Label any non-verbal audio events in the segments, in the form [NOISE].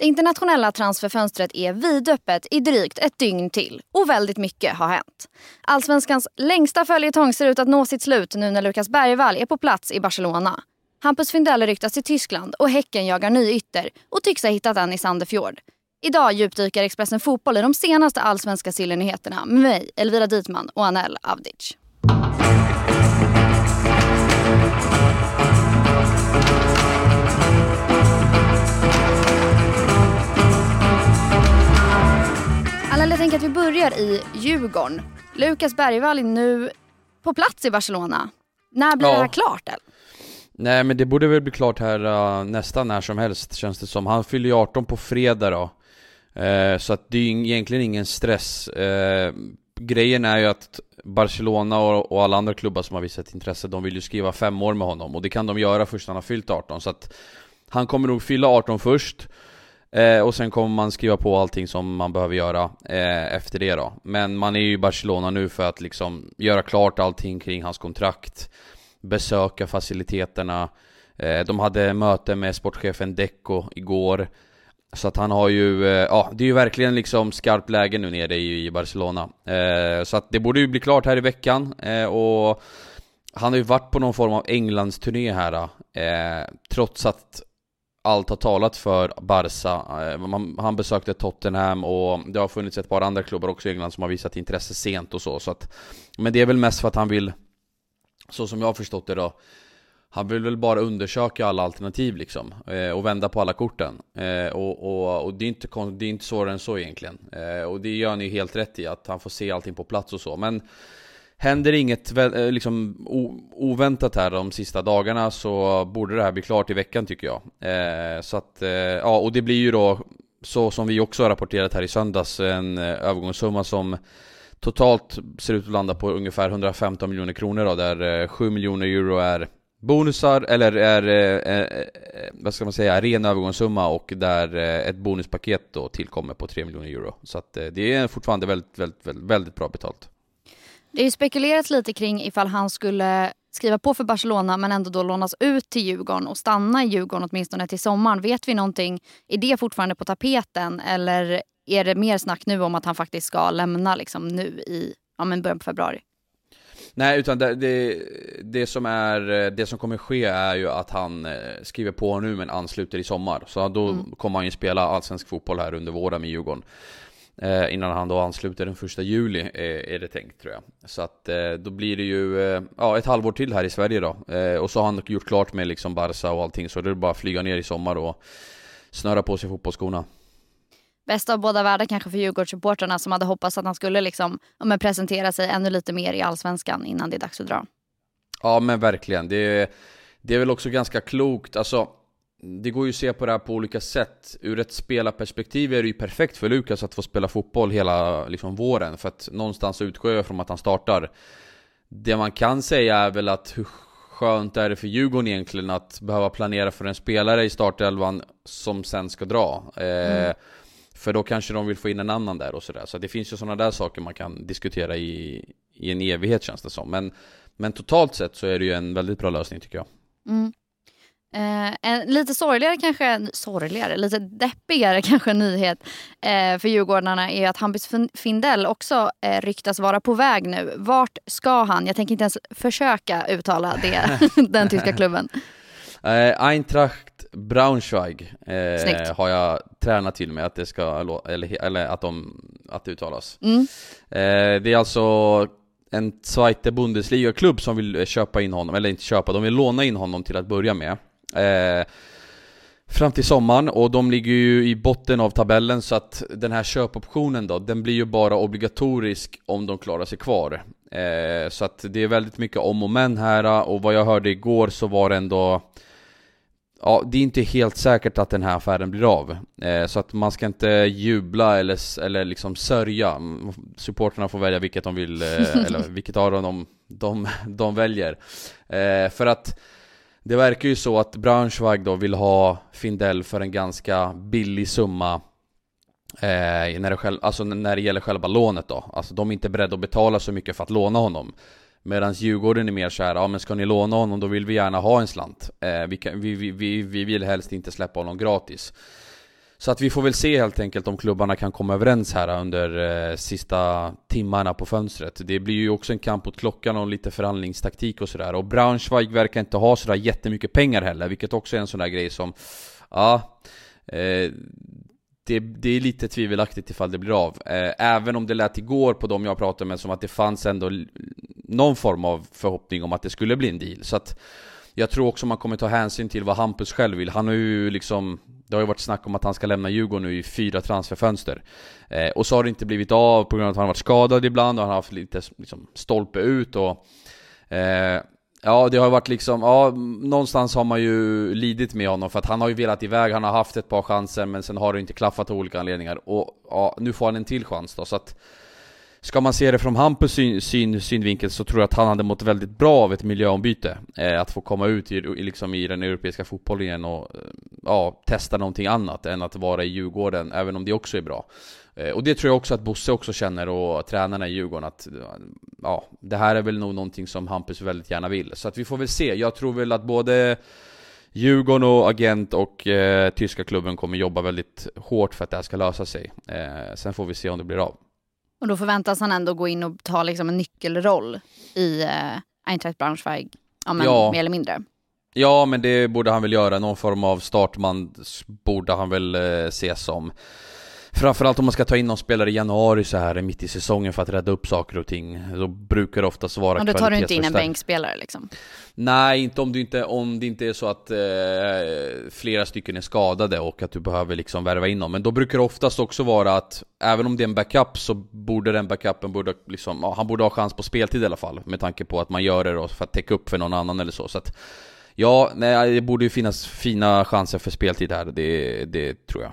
Det internationella transferfönstret är vidöppet i drygt ett dygn till och väldigt mycket har hänt. Allsvenskans längsta följetong ser ut att nå sitt slut nu när Lukas Bergvall är på plats i Barcelona. Hampus Findell ryktas till Tyskland och Häcken jagar ny ytter och tycks ha hittat en i Sandefjord. Idag djupdyker Expressen Fotboll i de senaste allsvenska sillernyheterna med mig, Elvira Dietman och Anel Avdic. Vi börjar i Djurgården. Lukas Bergvall är nu på plats i Barcelona. När blir Ja. det här klart? Eller? Nej men det borde väl bli klart här uh, nästan när som helst känns det som. Han fyller ju 18 på fredag då. Eh, så att det är ju egentligen ingen stress. Eh, grejen är ju att Barcelona och, och alla andra klubbar som har visat intresse, de vill ju skriva fem år med honom. Och det kan de göra först när han har fyllt 18. Så att han kommer nog fylla 18 först. Eh, och sen kommer man skriva på allting som man behöver göra eh, efter det då. Men man är ju i Barcelona nu för att liksom göra klart allting kring hans kontrakt besöka faciliteterna. Eh, De hade möte med sportchefen Deco igår. Så att han har ju, eh, ja det är ju verkligen liksom skarpt läge nu nere i i Barcelona. Eh, Så att det borde ju bli klart här i veckan. Eh, Och han har ju varit på någon form av Englandsturné här. eh, Trots att allt har talat för Barca. Eh, man- Han besökte Tottenham och det har funnits ett par andra klubbar också i England som har visat intresse sent och så. så att, men det är väl mest för att han vill så som jag har förstått det då Han vill väl bara undersöka alla alternativ liksom eh, Och vända på alla korten eh, och, och, och det är inte, det är inte svårare än så egentligen eh, Och det gör han ju helt rätt i att han får se allting på plats och så Men Händer inget eh, liksom oväntat här de sista dagarna så borde det här bli klart i veckan tycker jag eh, Så att, eh, ja och det blir ju då Så som vi också har rapporterat här i söndags En eh, övergångssumma som Totalt ser ut att landa på ungefär 115 miljoner kronor då, där eh, 7 miljoner euro är bonusar, eller är, eh, eh, eh, vad ska man säga, ren övergångssumma och där eh, ett bonuspaket då tillkommer på 3 miljoner euro. Så att eh, det är fortfarande väldigt, väldigt, väldigt, väldigt bra betalt. Det är ju spekulerats lite kring ifall han skulle skriva på för Barcelona men ändå då lånas ut till Djurgården och stanna i Djurgården åtminstone till sommaren. Vet vi någonting? Är det fortfarande på tapeten eller är det mer snack nu om att han faktiskt ska lämna liksom nu i ja, men början på februari? Nej, utan det, det, det som är, det som kommer ske är ju att han eh, skriver på nu men ansluter i sommar. Så då kommer han ju spela allsvensk fotboll här under våren med Djurgården. Eh, innan han då ansluter den första juli eh, är det tänkt tror jag. Så att eh, då blir det ju ja, ett halvår till här i Sverige då. Och så har han gjort klart med liksom Barca och allting så det är bara att flyga ner i sommar och snöra på sig fotbollsskorna. Bäst av båda världar kanske för Djurgårdssupportrarna som hade hoppats att han skulle liksom, men presentera sig ännu lite mer i allsvenskan innan det är dags att dra. Ja men verkligen, det är, det är väl också ganska klokt, alltså det går ju att se på det här på olika sätt. Ur ett spelarperspektiv är det ju perfekt för Lukas att få spela fotboll hela liksom, våren. För att någonstans utgår jag från att han startar. Det man kan säga är väl att hur skönt är det för Djurgården egentligen att behöva planera för en spelare i startelvan som sen ska dra. Eh, För då kanske de vill få in en annan där och sådär. Så det finns ju sådana där saker man kan diskutera i, i en evighet känns det som. Men, men totalt sett så är det ju en väldigt bra lösning tycker jag. Mm. Eh, en lite sorgligare kanske, sorgligare, lite deppigare [LAUGHS] kanske nyhet eh, för Djurgårdarna är att Hampus Fin- Findell också eh, ryktas vara på väg nu. Vart ska han? Jag tänker inte ens försöka uttala det, [LAUGHS] den tyska klubben. [LAUGHS] Eh, Eintracht Braunschweig eh, har jag tränat till mig att det ska, eller, eller att, de, att det uttalas. Mm. Eh, det är alltså en Zweite Bundesliga-klubb som vill eh, köpa in honom, eller inte köpa, de vill låna in honom till att börja med. Eh, fram till sommaren och de ligger ju i botten av tabellen så att den här köpoptionen då, den blir ju bara obligatorisk om de klarar sig kvar. Eh, så att det är väldigt mycket om och men här och vad jag hörde igår så var det ändå Ja, det är inte helt säkert att den här affären blir av. Eh, så att man ska inte jubla eller, eller liksom sörja. Supporterna får välja vilket de vill, eh, [LAUGHS] eller vilket av dem de, de, de väljer. Eh, för att det verkar ju så att Braunschweig då vill ha Findell för en ganska billig summa eh, när, det själv, alltså när det gäller själva lånet då. Alltså de är inte beredda att betala så mycket för att låna honom. Medan Djurgården är mer såhär, ja men ska ni låna honom då vill vi gärna ha en slant. Eh, vi, kan, vi, vi, vi, vi vill helst inte släppa honom gratis. Så att vi får väl se helt enkelt om klubbarna kan komma överens här under eh, sista timmarna på fönstret. Det blir ju också en kamp mot klockan och lite förhandlingstaktik och sådär. Och Braunschweig verkar inte ha sådär jättemycket pengar heller, vilket också är en sån där grej som... Ja... Eh, det, det, är lite tvivelaktigt ifall det blir av. Eh, även om det lät igår på de jag pratade med som att det fanns ändå någon form av förhoppning om att det skulle bli en deal. Så att jag tror också man kommer ta hänsyn till vad Hampus själv vill. Han har ju liksom det har ju varit snack om att han ska lämna Djurgården nu i fyra transferfönster. Eh, och så har det inte blivit av på grund av att han har varit skadad ibland och han har haft lite liksom, stolpe ut och... Eh, ja, det har varit liksom, ja, någonstans har man ju lidit med honom för att han har ju velat iväg, han har haft ett par chanser men sen har det inte klaffat av olika anledningar. Och ja, nu får han en till chans då, så att... Ska man se det från Hampus syn, syn, synvinkel så tror jag att han hade mått väldigt bra av ett miljöombyte. Eh, att få komma ut i, liksom i den europeiska fotbollen igen och eh, ja, testa någonting annat än att vara i Djurgården, även om det också är bra. Eh, och det tror jag också att Bosse också känner och tränarna i Djurgården att ja, det här är väl nog någonting som Hampus väldigt gärna vill. Så att vi får väl se. Jag tror väl att både Djurgården och agent och eh, tyska klubben kommer jobba väldigt hårt för att det här ska lösa sig. Eh, sen får vi se om det blir av. Och då förväntas han ändå gå in och ta liksom en nyckelroll i eh, Eintracht Braunschweig, ja, men, ja. mer eller mindre. Ja, men det borde han väl göra. Någon form av startman borde han väl eh, ses som. Framförallt om man ska ta in någon spelare i januari så här mitt i säsongen för att rädda upp saker och ting. Då brukar det oftast vara Och då tar du inte in en bänkspelare liksom? Nej, inte om, du inte, om det inte är så att eh, flera stycken är skadade och att du behöver liksom värva in dem. Men då brukar det oftast också vara att även om det är en backup så borde den backupen, borde liksom, ja, han borde ha chans på speltid i alla fall. Med tanke på att man gör det då för att täcka upp för någon annan eller så. så att, ja, nej, det borde ju finnas fina chanser för speltid här, det, det tror jag.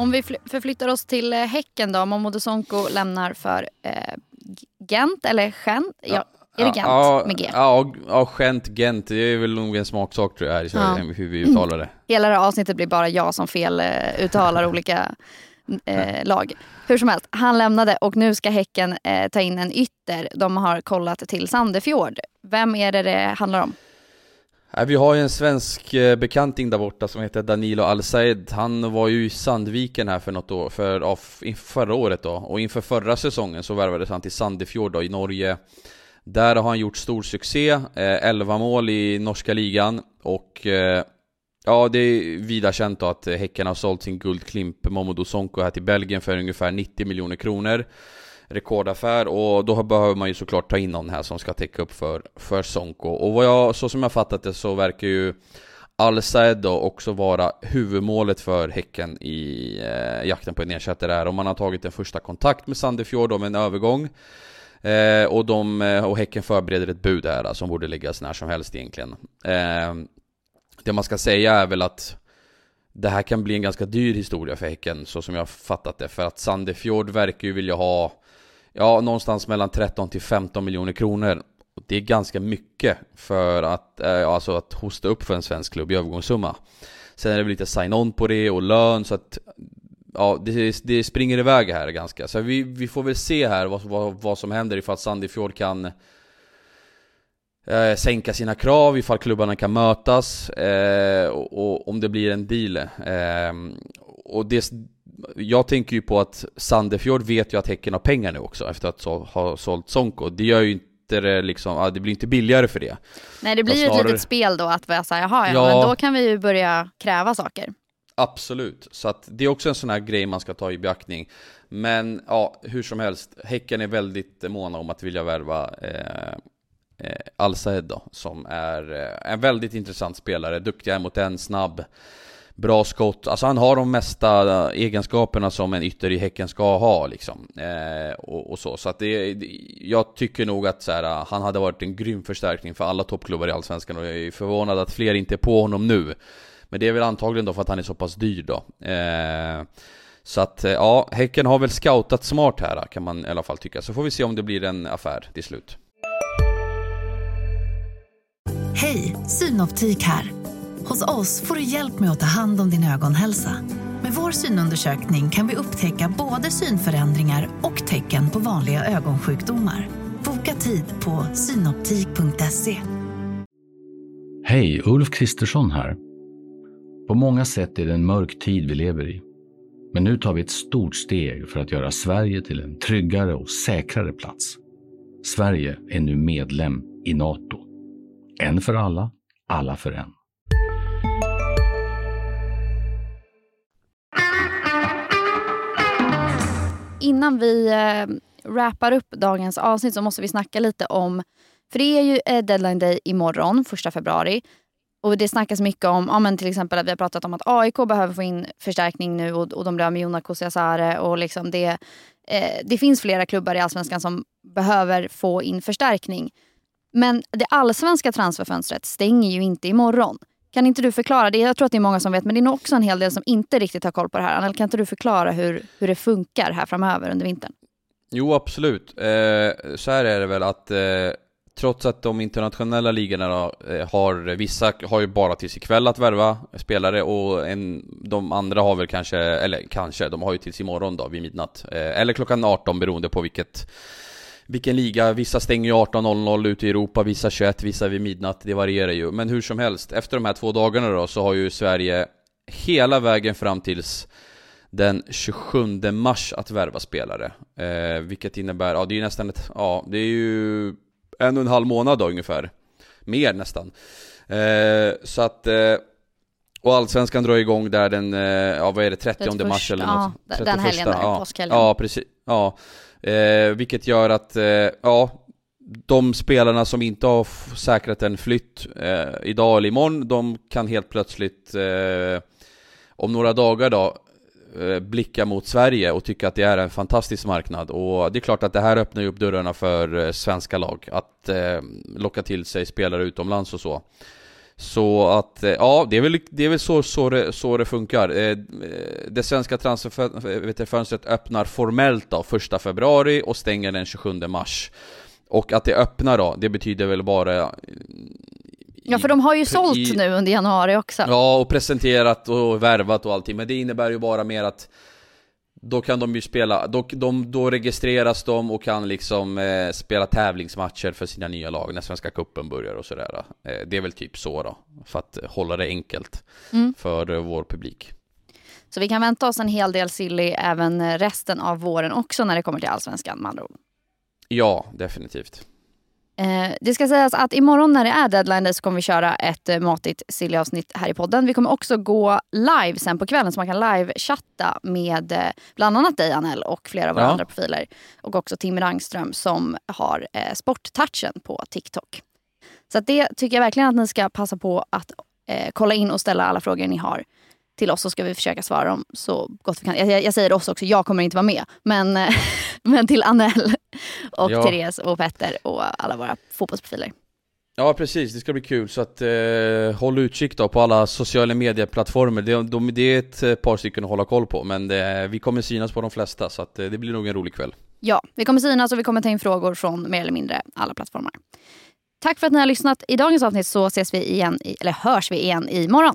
Om vi förflyttar oss till eh, Häcken då. Momodo Sonko lämnar för eh, Gent, eller Gent? Ja. Är det Gent ja, med G? Ja, ja, Gent, Gent. Det är väl nog en smaksak tror jag här i Sverige, ja. hur vi uttalar det. [CLEARS THROAT] Hela det här avsnittet blir bara jag som fel eh, uttalar olika eh, lag. Hur som helst, han lämnade och nu ska Häcken eh, ta in en ytter. De har kollat till Sandefjord. Vem är det det handlar om? Äh, vi har ju en svensk eh, bekanting där borta som heter Danilo Al-Saed Han var ju i Sandviken här för något år, för, ja, förra året då. Och inför förra säsongen så värvades han till Sandefjord då i Norge. Där har han gjort stor succé, eh, 11 mål i norska ligan. Och eh, Ja, det är vida känt då att Häcken har sålt sin guldklimp Momodou Sonko här till Belgien för ungefär 90 miljoner kronor rekordaffär och då behöver man ju såklart ta in någon här som ska täcka upp för, för Sonko. Och vad jag, så som jag fattat det så verkar ju al då också vara huvudmålet för Häcken i eh, jakten på en ersättare här Och man har tagit en första kontakt med Sandefjord om en övergång. Eh, och, de, eh, och Häcken förbereder ett bud här som borde läggas när som helst egentligen. Eh, det man ska säga är väl att det här kan bli en ganska dyr historia för Häcken, så som jag har fattat det. För att Sandefjord verkar ju vilja ha ja, någonstans mellan 13 till 15 miljoner kronor. Det är ganska mycket för att, eh, alltså att hosta upp för en svensk klubb i övergångssumma. Sen är det väl lite sign-on på det och lön så att Ja, det, det springer iväg här ganska. Så vi, vi får väl se här vad, vad, vad som händer ifall Sandefjord kan eh, sänka sina krav, ifall klubbarna kan mötas eh, och, och, om det blir en deal. Eh, och det, jag tänker ju på att Sandefjord vet ju att Häcken har pengar nu också efter att ha sålt Sonko. Det gör ju inte det liksom, det blir inte billigare för det. Nej det blir ju snarare... ett litet spel då att vara såhär, jaha ja, ja, men då kan vi ju börja kräva saker. Absolut, så att det är också en sån här grej man ska ta i beaktning. Men ja, hur som helst, Häcken är väldigt måna om att vilja värva eh, eh, Al-Saed då, som är eh, en väldigt intressant spelare, duktig mot en, snabb bra skott, alltså han har de mesta eh, egenskaperna som en ytter i Häcken ska ha liksom. Eh, och, och, så, så att det, jag tycker nog att så här, eh, han hade varit en grym förstärkning för alla toppklubbar i Allsvenskan och jag är förvånad att fler inte är på honom nu. Men det är väl antagligen då för att han är så pass dyr då. Eh, så att eh, ja, Häcken har väl scoutat smart här kan man i alla fall tycka. Så får vi se om det blir en affär till slut. Hej, Synoptik här. Hos oss får du hjälp med att ta hand om din ögonhälsa. Med vår synundersökning kan vi upptäcka både synförändringar och tecken på vanliga ögonsjukdomar. Boka tid på synoptik.se. Hej, Ulf Kristersson här. På många sätt är det en mörk tid vi lever i. Men nu tar vi ett stort steg för att göra Sverige till en tryggare och säkrare plats. Sverige är nu medlem i Nato. En för alla, alla för en. Innan vi eh, wrappar upp dagens avsnitt så måste vi snacka lite om, för det är ju eh, deadline day imorgon, första februari. Och det snackas mycket om, ja, men till exempel att vi har pratat om att AIK behöver få in förstärkning nu och, och de blir av med Jonas Kusiasare och liksom det, eh, det finns flera klubbar i Allsvenskan som behöver få in förstärkning. Men det allsvenska transferfönstret stänger ju inte imorgon. Kan inte du förklara det? Jag tror att det är många som vet, men det är nog också en hel del som inte riktigt har koll på det här. Annel, kan inte du förklara hur, hur det funkar här framöver under vintern? Jo, absolut. Eh, så här är det väl att eh, trots att de internationella ligorna då, eh, har, vissa har ju bara tills ikväll att värva spelare och en, de andra har väl kanske, eller kanske, de har ju tills imorgon då vid midnatt. Eh, eller klockan 18 beroende på vilket vilken liga, vissa stänger ju 18.00 ute i Europa, vissa 21, vissa vid midnatt, det varierar ju. Men hur som helst, efter de här två dagarna då så har ju Sverige hela vägen fram tills den 27 mars att värva spelare. Eh, vilket innebär, ja det är ju nästan ett, ja det är ju en och en halv månad då ungefär. Mer nästan. Eh, så att eh, och Allsvenskan drar igång där den, eh, ja vad är det, 30 mars eller något? Ja, den helgen där, ja, påskhelgen. Ja, precis. Ja. Eh, vilket gör att, eh, ja, de spelarna som inte har säkrat en flytt eh, idag eller imorgon, de kan helt plötsligt eh, om några dagar då eh, blicka mot Sverige och tycka att det är en fantastisk marknad och det är klart att det här öppnar ju upp dörrarna för eh, svenska lag att eh, locka till sig spelare utomlands och så. Så att, eh, ja, det är väl, det är väl så, så, det, så det funkar. Eh, det svenska transferfönstret öppnar formellt då första februari och stänger den 27 mars. Och att det öppnar då, det betyder väl bara... Ja, för de har ju sålt i, nu under januari också. Ja, och presenterat och värvat och allting, men det innebär ju bara mer att då kan de ju spela, då, de, då registreras de och kan liksom eh, spela tävlingsmatcher för sina nya lag när Svenska Cupen börjar och sådär. Eh, det är väl typ så då, för att hålla det enkelt mm. för eh, vår publik. Så vi kan vänta oss en hel del silly även resten av våren också när det kommer till Allsvenskan med andra ord? Ja, definitivt. Eh, det ska sägas att imorgon när det är deadline så kommer vi köra ett eh, matigt silly-avsnitt här i podden. Vi kommer också gå live sen på kvällen så man kan live-chatta med eh, bland annat dig Anel och flera av våra ja. andra profiler. Och också Tim Rangström som har eh, sporttouchen på TikTok. Så det tycker jag verkligen att ni ska passa på att eh, kolla in och ställa alla frågor ni har till oss så ska vi försöka svara dem så gott vi kan. Jag, jag säger oss också, jag kommer inte vara med. Men, [LAUGHS] men till Anel och ja. Therese och Petter och alla våra fotbollsprofiler. Ja precis, det ska bli kul så att eh, håll utkik då på alla sociala medieplattformar. Det, de, det är ett eh, par stycken att hålla koll på men det, vi kommer synas på de flesta så att eh, det blir nog en rolig kväll. Ja, vi kommer synas och vi kommer ta in frågor från mer eller mindre alla plattformar. Tack för att ni har lyssnat. I dagens avsnitt så ses vi igen, i, eller hörs vi igen imorgon.